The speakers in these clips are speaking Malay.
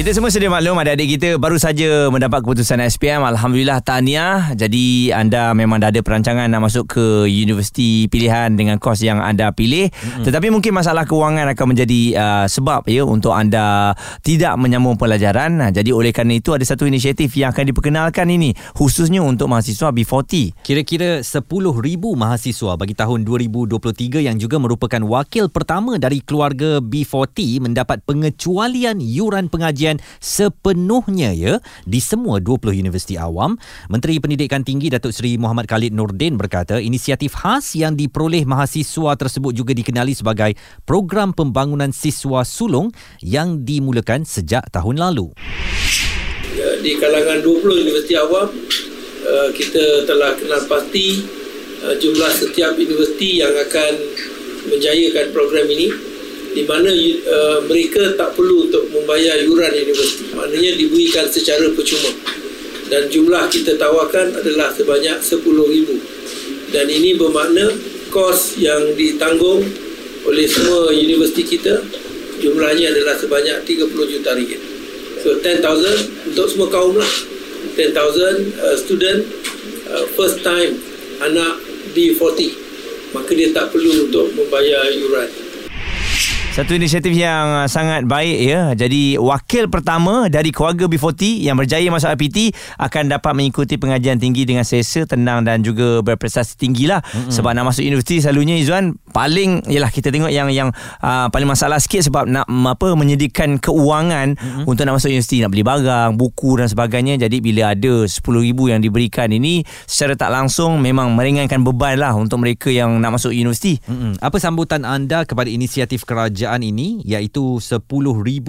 Kita semua sedia maklum adik-adik kita baru saja mendapat keputusan SPM. Alhamdulillah tahniah. Jadi anda memang dah ada perancangan nak masuk ke universiti pilihan dengan kos yang anda pilih. Mm-hmm. Tetapi mungkin masalah kewangan akan menjadi uh, sebab ya untuk anda tidak menyambung pelajaran. Jadi oleh kerana itu ada satu inisiatif yang akan diperkenalkan ini khususnya untuk mahasiswa B40. Kira-kira 10,000 mahasiswa bagi tahun 2023 yang juga merupakan wakil pertama dari keluarga B40 mendapat pengecualian yuran pengajian pengajian sepenuhnya ya di semua 20 universiti awam. Menteri Pendidikan Tinggi Datuk Seri Muhammad Khalid Nordin berkata inisiatif khas yang diperoleh mahasiswa tersebut juga dikenali sebagai program pembangunan siswa sulung yang dimulakan sejak tahun lalu. Ya, di kalangan 20 universiti awam uh, kita telah kenal pasti uh, jumlah setiap universiti yang akan menjayakan program ini di mana uh, mereka tak perlu untuk membayar yuran universiti maknanya diberikan secara percuma. Dan jumlah kita tawarkan adalah sebanyak 10,000 dan ini bermakna kos yang ditanggung oleh semua universiti kita jumlahnya adalah sebanyak 30 juta ringgit. So 10,000 untuk semua kaum lah. 10,000 uh, student uh, first time anak D40 maka dia tak perlu untuk membayar yuran satu inisiatif yang sangat baik ya. Jadi wakil pertama dari keluarga B40 yang berjaya masuk IPT akan dapat mengikuti pengajian tinggi dengan selesa, tenang dan juga berprestasi tinggi lah. Mm-hmm. Sebab nak masuk universiti selalunya Izzuan paling ialah kita tengok yang yang uh, paling masalah sikit sebab nak apa menyediakan keuangan mm-hmm. untuk nak masuk universiti nak beli barang, buku dan sebagainya. Jadi bila ada 10,000 yang diberikan ini secara tak langsung memang meringankan beban lah untuk mereka yang nak masuk universiti. Mm-hmm. Apa sambutan anda kepada inisiatif kerajaan kerajaan ini iaitu 10,000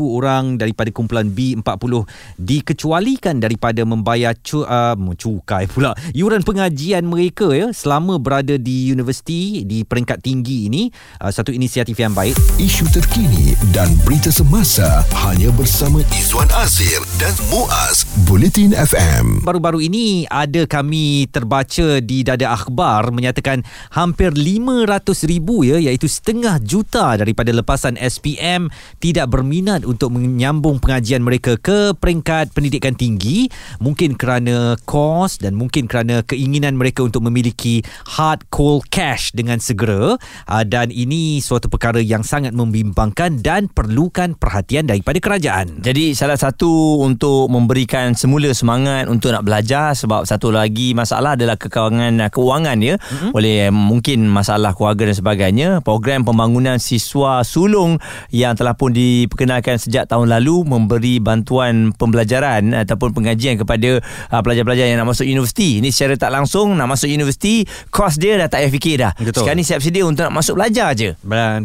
orang daripada kumpulan B40 dikecualikan daripada membayar cu, uh, cukai pula yuran pengajian mereka ya selama berada di universiti di peringkat tinggi ini uh, satu inisiatif yang baik. Isu terkini dan berita semasa hanya bersama Izwan Azir dan Muaz Bulletin FM baru-baru ini ada kami terbaca di dada akhbar menyatakan hampir 500,000 ya iaitu setengah juta daripada lepas kawasan SPM tidak berminat untuk menyambung pengajian mereka ke peringkat pendidikan tinggi. Mungkin kerana kos dan mungkin kerana keinginan mereka untuk memiliki hard cold cash dengan segera ah, dan ini suatu perkara yang sangat membimbangkan dan perlukan perhatian daripada kerajaan. Jadi salah satu untuk memberikan semula semangat untuk nak belajar sebab satu lagi masalah adalah kekurangan keuangan ya mm-hmm. oleh mungkin masalah keluarga dan sebagainya program pembangunan siswa sul sulung yang telah pun diperkenalkan sejak tahun lalu memberi bantuan pembelajaran ataupun pengajian kepada uh, pelajar-pelajar yang nak masuk universiti. Ini secara tak langsung nak masuk universiti, kos dia dah tak payah fikir dah. Betul. Sekarang ni siap sedia untuk nak masuk belajar je.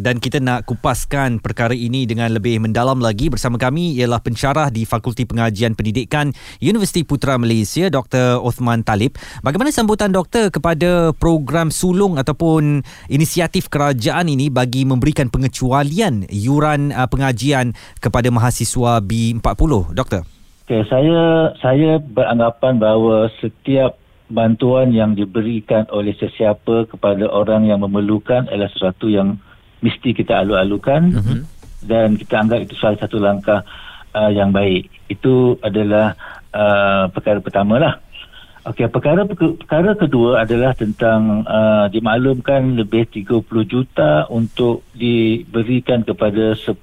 Dan kita nak kupaskan perkara ini dengan lebih mendalam lagi bersama kami ialah pensyarah di Fakulti Pengajian Pendidikan Universiti Putra Malaysia Dr. Othman Talib. Bagaimana sambutan doktor kepada program sulung ataupun inisiatif kerajaan ini bagi memberikan pengecualian yuran uh, pengajian kepada mahasiswa B40 doktor okay, saya saya beranggapan bahawa setiap bantuan yang diberikan oleh sesiapa kepada orang yang memerlukan adalah sesuatu yang mesti kita alu-alukan uh-huh. dan kita anggap itu salah satu langkah uh, yang baik itu adalah uh, perkara pertama lah Okey, perkara perkara kedua adalah tentang uh, dimaklumkan lebih 30 juta untuk diberikan kepada 10,000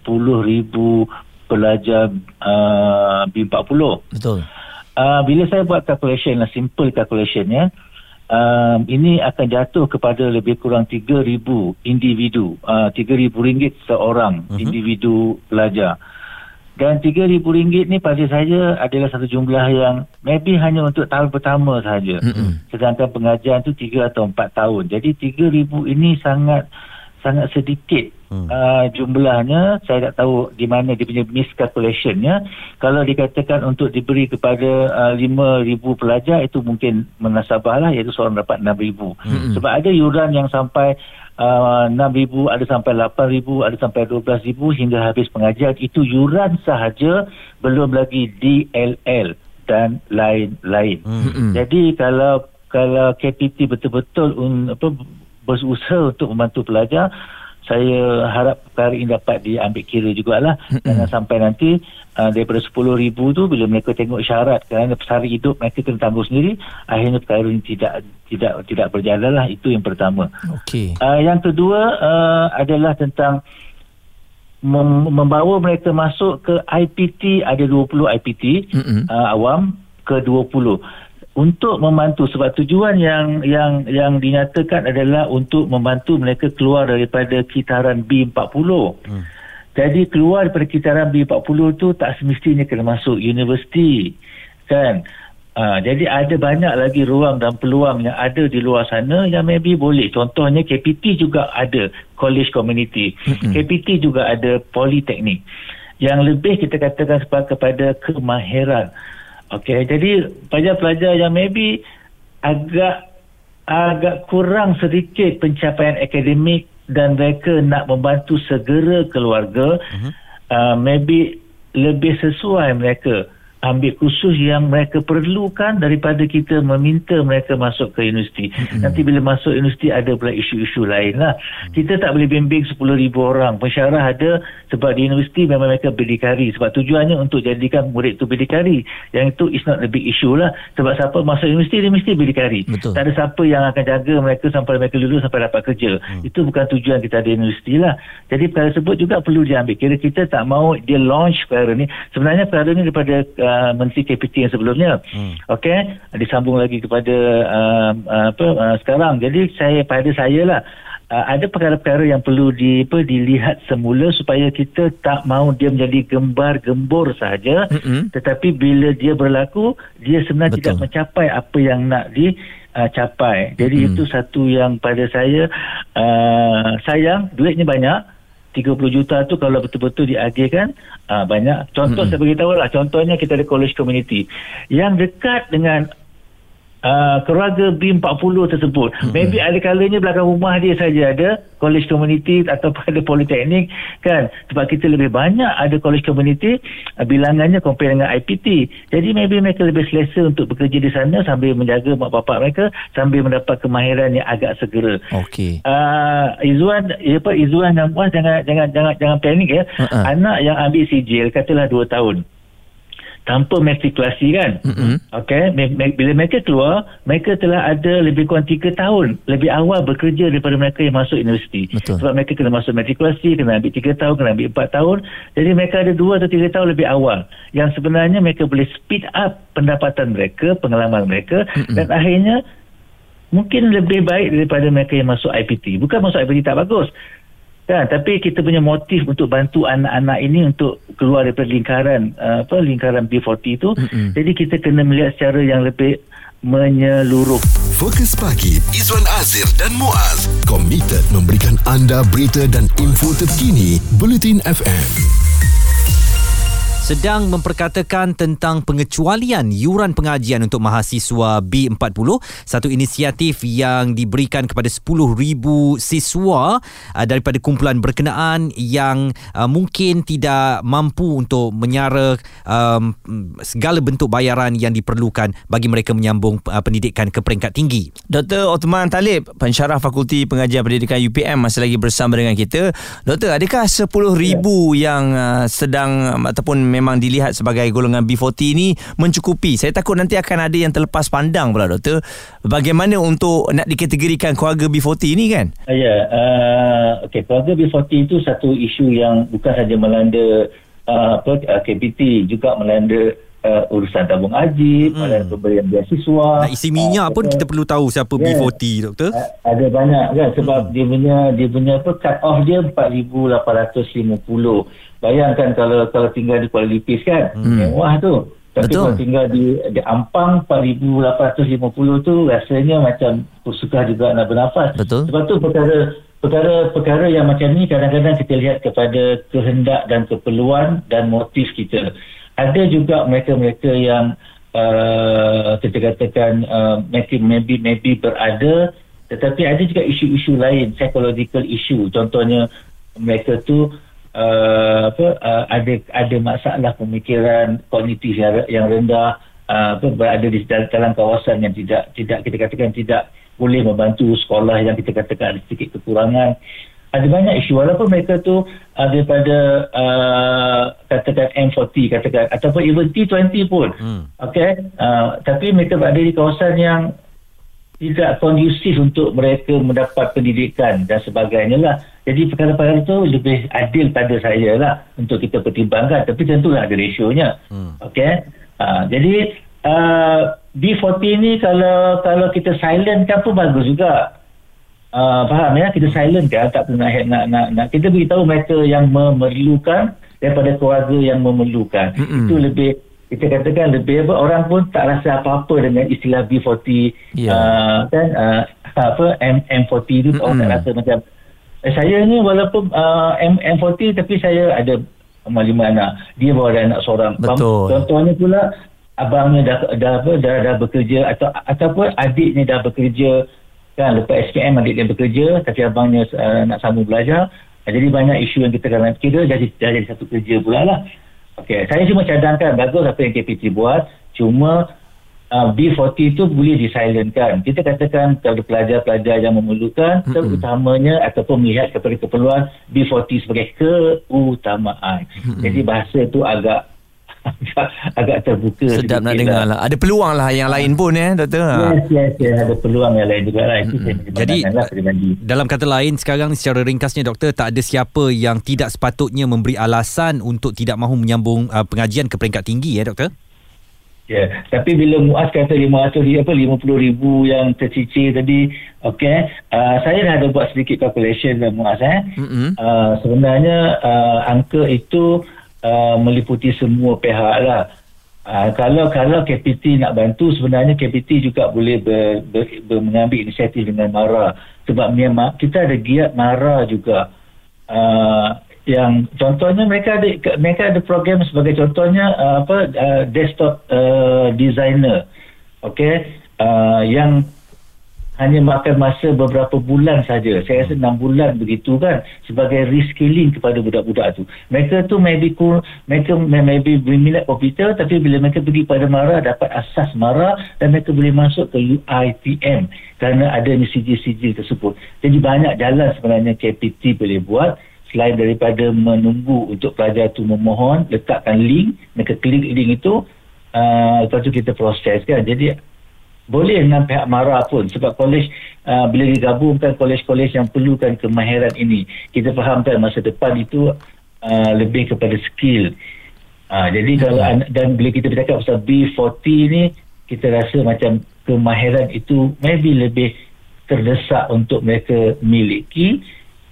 pelajar uh, B40. Betul. Uh, bila saya buat calculation, lah, simple calculation ya, uh, ini akan jatuh kepada lebih kurang 3,000 individu, uh, 3,000 ringgit seorang uh-huh. individu pelajar. Dan RM3,000 ni pada saya adalah satu jumlah yang maybe hanya untuk tahun pertama sahaja. Mm-hmm. Sedangkan pengajian tu 3 atau 4 tahun. Jadi RM3,000 ini sangat sangat sedikit mm. uh, jumlahnya. Saya tak tahu di mana dia punya miscalculationnya. Kalau dikatakan untuk diberi kepada uh, 5,000 pelajar itu mungkin menasabah lah iaitu seorang dapat RM6,000. Mm-hmm. Sebab ada yuran yang sampai uh, 6,000 ada sampai 8,000 ada sampai 12,000 hingga habis pengajian itu yuran sahaja belum lagi DLL dan lain-lain. Mm-hmm. Jadi kalau kalau KPT betul-betul un, apa berusaha untuk membantu pelajar saya harap perkara ini dapat diambil kira jugalah. Jangan sampai nanti uh, daripada 10 ribu tu bila mereka tengok syarat kerana pesara hidup mereka kena tangguh sendiri akhirnya perkara ini tidak tidak tidak berjalan lah itu yang pertama. Okey. uh, yang kedua uh, adalah tentang mem- membawa mereka masuk ke IPT ada 20 IPT uh, awam ke 20 untuk membantu sebab tujuan yang yang yang dinyatakan adalah untuk membantu mereka keluar daripada kitaran B40. Hmm. Jadi keluar daripada kitaran B40 tu tak semestinya kena masuk universiti. Kan? Uh, jadi ada banyak lagi ruang dan peluang yang ada di luar sana yang maybe boleh. Contohnya KPT juga ada college community. Mm-hmm. KPT juga ada politeknik. Yang lebih kita katakan sebab kepada kemahiran. Okey, jadi pelajar-pelajar yang maybe agak agak kurang sedikit pencapaian akademik dan mereka nak membantu segera keluarga, uh-huh. uh, maybe lebih sesuai mereka ambil kursus yang mereka perlukan daripada kita meminta mereka masuk ke universiti. Mm-hmm. Nanti bila masuk universiti ada pula isu-isu lain lah. Mm-hmm. Kita tak boleh bimbing 10,000 orang. Pensyarah ada sebab di universiti memang mereka berdikari. Sebab tujuannya untuk jadikan murid tu berdikari. Yang itu is not the big issue lah. Sebab siapa masuk universiti, dia mesti berdikari. Betul. Tak ada siapa yang akan jaga mereka sampai mereka lulus sampai dapat kerja. Mm. Itu bukan tujuan kita di universiti lah. Jadi perkara tersebut juga perlu diambil. Kira kita tak mau dia launch perkara ni. Sebenarnya perkara ni daripada uh, Menteri KPT yang sebelumnya. Hmm. Okey, disambung lagi kepada uh, uh, apa uh, sekarang. Jadi saya pada saya lah uh, ada perkara-perkara yang perlu di apa dilihat semula supaya kita tak mau dia menjadi gembar-gembor saja Mm-mm. tetapi bila dia berlaku dia sebenarnya Betul. tidak mencapai apa yang nak di uh, capai. Jadi Mm-mm. itu satu yang pada saya uh, sayang duitnya banyak 30 juta tu kalau betul-betul diagihkan uh, banyak contoh mm-hmm. saya beritahu lah contohnya kita ada college community yang dekat dengan Uh, keluarga B40 tersebut mm-hmm. maybe ada kalanya belakang rumah dia saja ada college community atau ada politeknik kan sebab kita lebih banyak ada college community uh, bilangannya compare dengan IPT jadi maybe mereka lebih selesa untuk bekerja di sana sambil menjaga mak bapak mereka sambil mendapat kemahiran yang agak segera Okey. uh, Izzuan ya apa Izzuan dan Puan jangan jangan jangan jangan panik ya. Uh-uh. Anak yang ambil sijil katalah 2 tahun tanpa matrikulasi kan. Okey, me- me- bila mereka keluar, mereka telah ada lebih kurang 3 tahun lebih awal bekerja daripada mereka yang masuk universiti. Betul. Sebab mereka kena masuk matrikulasi, kena ambil 3 tahun, kena ambil 4 tahun. Jadi mereka ada 2 atau 3 tahun lebih awal. Yang sebenarnya mereka boleh speed up pendapatan mereka, pengalaman mereka Mm-mm. dan akhirnya mungkin lebih baik daripada mereka yang masuk IPT. Bukan masuk IPT tak bagus. Kan, tapi kita punya motif untuk bantu anak-anak ini untuk keluar daripada lingkaran uh, apa lingkaran B40 itu. Mm-mm. Jadi kita kena melihat secara yang lebih menyeluruh. Fokus pagi Izwan Azir dan Muaz komited memberikan anda berita dan info terkini Bulletin FM. Sedang memperkatakan tentang pengecualian yuran pengajian untuk mahasiswa B40 satu inisiatif yang diberikan kepada 10,000 siswa uh, daripada kumpulan berkenaan yang uh, mungkin tidak mampu untuk menyara um, segala bentuk bayaran yang diperlukan bagi mereka menyambung uh, pendidikan ke peringkat tinggi Dr. Otman Talib, pensyarah Fakulti Pengajian Pendidikan UPM masih lagi bersama dengan kita. Doktor, adakah 10,000 yang uh, sedang ataupun memang dilihat sebagai golongan B40 ini mencukupi? Saya takut nanti akan ada yang terlepas pandang pula doktor. Bagaimana untuk nak dikategorikan keluarga B40 ini kan? Uh, ya, uh, okay, keluarga B40 itu satu isu yang bukan saja melanda uh, apa, uh, KPT, juga melanda uh, urusan tabung haji, hmm. melanda pemberian beasiswa. nak isi minyak uh, pun kita perlu tahu siapa Yeah. B40 doktor Uh, ada banyak kan sebab hmm. dia punya dia punya apa cut off dia 4850. Bayangkan kalau kalau tinggal di Kuala Lipis kan. Hmm. Mewah tu. Tapi Betul. kalau tinggal di, di Ampang 4850 tu rasanya macam susah juga nak bernafas. Betul. Sebab tu perkara perkara perkara yang macam ni kadang-kadang kita lihat kepada kehendak dan keperluan dan motif kita. Ada juga mereka-mereka yang uh, kita katakan uh, maybe, maybe maybe berada tetapi ada juga isu-isu lain psychological issue. Contohnya mereka tu uh, apa uh, ada ada masalah pemikiran kognitif yang, yang rendah uh, apa, berada di dal- dalam kawasan yang tidak tidak kita katakan tidak boleh membantu sekolah yang kita katakan ada sedikit kekurangan ada banyak isu walaupun mereka tu uh, daripada uh, katakan M40 katakan ataupun even T20 pun Hmm. okay uh, tapi mereka berada di kawasan yang tidak kondusif untuk mereka mendapat pendidikan dan sebagainya lah. Jadi perkara-perkara itu lebih adil pada saya lah untuk kita pertimbangkan. Tapi tentulah ada rasionya. Hmm. Okay. Uh, jadi uh, B40 ni kalau kalau kita silent kan pun bagus juga. Uh, faham ya? Kita silent kan tak pernah nak, nak, nak, nak kita beritahu mereka yang memerlukan daripada keluarga yang memerlukan. Mm-mm. itu lebih kita katakan lebih apa orang pun tak rasa apa-apa dengan istilah B40 Ya. uh, kan? Uh, apa M M40 tu orang tak rasa macam eh, saya ni walaupun uh, M M40 tapi saya ada lima anak. Dia ada anak seorang. Betul. contohnya pula abangnya dah dah apa dah, dah bekerja atau ataupun adiknya dah bekerja kan lepas SPM adik dia bekerja tapi abangnya uh, nak sambung belajar uh, jadi banyak isu yang kita kena kira jadi dah jadi satu kerja pula lah. Okey, saya cuma cadangkan bagus apa yang KPT buat cuma uh, B40 tu boleh disilentkan. Kita katakan kepada pelajar-pelajar yang memerlukan Mm-mm. terutamanya ataupun melihat kepada keperluan B40 sebagai keutamaan. Jadi bahasa tu agak agak, agak terbuka Sedap nak sedikit dengar lah. Ada peluang lah yang lain pun ya, doktor. Ha. Yes, yes, yes. Ada peluang yang lain juga lah. Itu punya Jadi, lah. Dalam kata lain sekarang ni secara ringkasnya doktor tak ada siapa yang tidak sepatutnya memberi alasan untuk tidak mahu menyambung uh, pengajian ke peringkat tinggi ya doktor. Ya, tapi bila Muaz kata 500 ri- apa 50 ribu yang tercicir tadi, okey, uh, saya dah ada buat sedikit calculation lah Muaz eh. Mm-mm. Uh, sebenarnya uh, angka itu uh, meliputi semua pihak lah. Uh, kalau kalau KPT nak bantu sebenarnya KPT juga boleh ber, ber, ber, mengambil inisiatif dengan MARA. Sebab Myanmar kita ada giat MARA juga. Uh, yang contohnya mereka ada mereka ada program sebagai contohnya uh, apa uh, desktop uh, designer. Okey uh, yang hanya makan masa beberapa bulan saja. Saya rasa 6 bulan begitu kan sebagai reskilling kepada budak-budak tu. Mereka tu maybe kur, mereka may- maybe berminat komputer tapi bila mereka pergi pada MARA dapat asas MARA dan mereka boleh masuk ke UITM kerana adanya sijil-sijil tersebut. Jadi banyak jalan sebenarnya KPT boleh buat selain daripada menunggu untuk pelajar tu memohon letakkan link mereka klik link itu uh, lepas tu kita proses kan. Jadi boleh dengan pihak MARA pun sebab kolej uh, bila digabungkan kolej-kolej yang perlukan kemahiran ini. Kita fahamkan masa depan itu uh, lebih kepada skill. Uh, jadi kalau an- dan bila kita bercakap pasal B40 ni kita rasa macam kemahiran itu maybe lebih terdesak untuk mereka miliki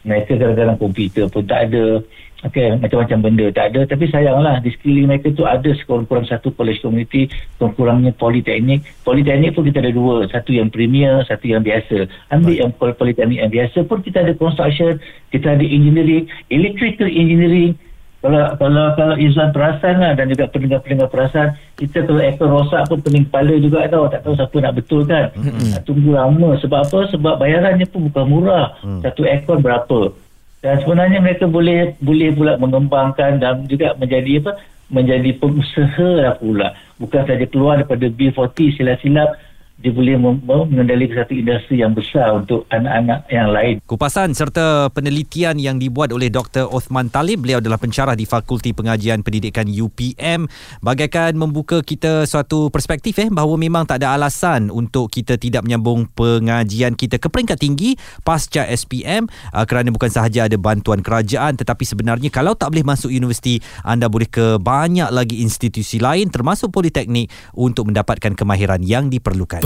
mereka kadang-kadang komputer pun tak ada. Okay, macam-macam benda tak ada. Tapi sayanglah di sekeliling mereka tu ada sekurang-kurang satu college community kurang-kurangnya politeknik politeknik pun kita ada dua. Satu yang premier satu yang biasa. Ambil yang pol- politeknik yang biasa pun kita ada construction kita ada engineering electrical engineering kalau kalau kalau Izwan perasan lah dan juga pendengar-pendengar perasan kita kalau aircon rosak pun pening kepala juga tau. Tak tahu siapa nak betul kan. Mm-hmm. tunggu lama. Sebab apa? Sebab bayarannya pun bukan murah. Mm. satu aircon berapa? Dan sebenarnya mereka boleh boleh pula mengembangkan dan juga menjadi apa? Menjadi pengusaha lah pula. Bukan saja keluar daripada B40 silap-silap dia boleh mengendalikan satu industri yang besar untuk anak-anak yang lain Kupasan serta penelitian yang dibuat oleh Dr. Othman Talib, beliau adalah pensyarah di Fakulti Pengajian Pendidikan UPM, bagaikan membuka kita suatu perspektif eh bahawa memang tak ada alasan untuk kita tidak menyambung pengajian kita ke peringkat tinggi pasca SPM uh, kerana bukan sahaja ada bantuan kerajaan tetapi sebenarnya kalau tak boleh masuk universiti, anda boleh ke banyak lagi institusi lain termasuk politeknik untuk mendapatkan kemahiran yang diperlukan.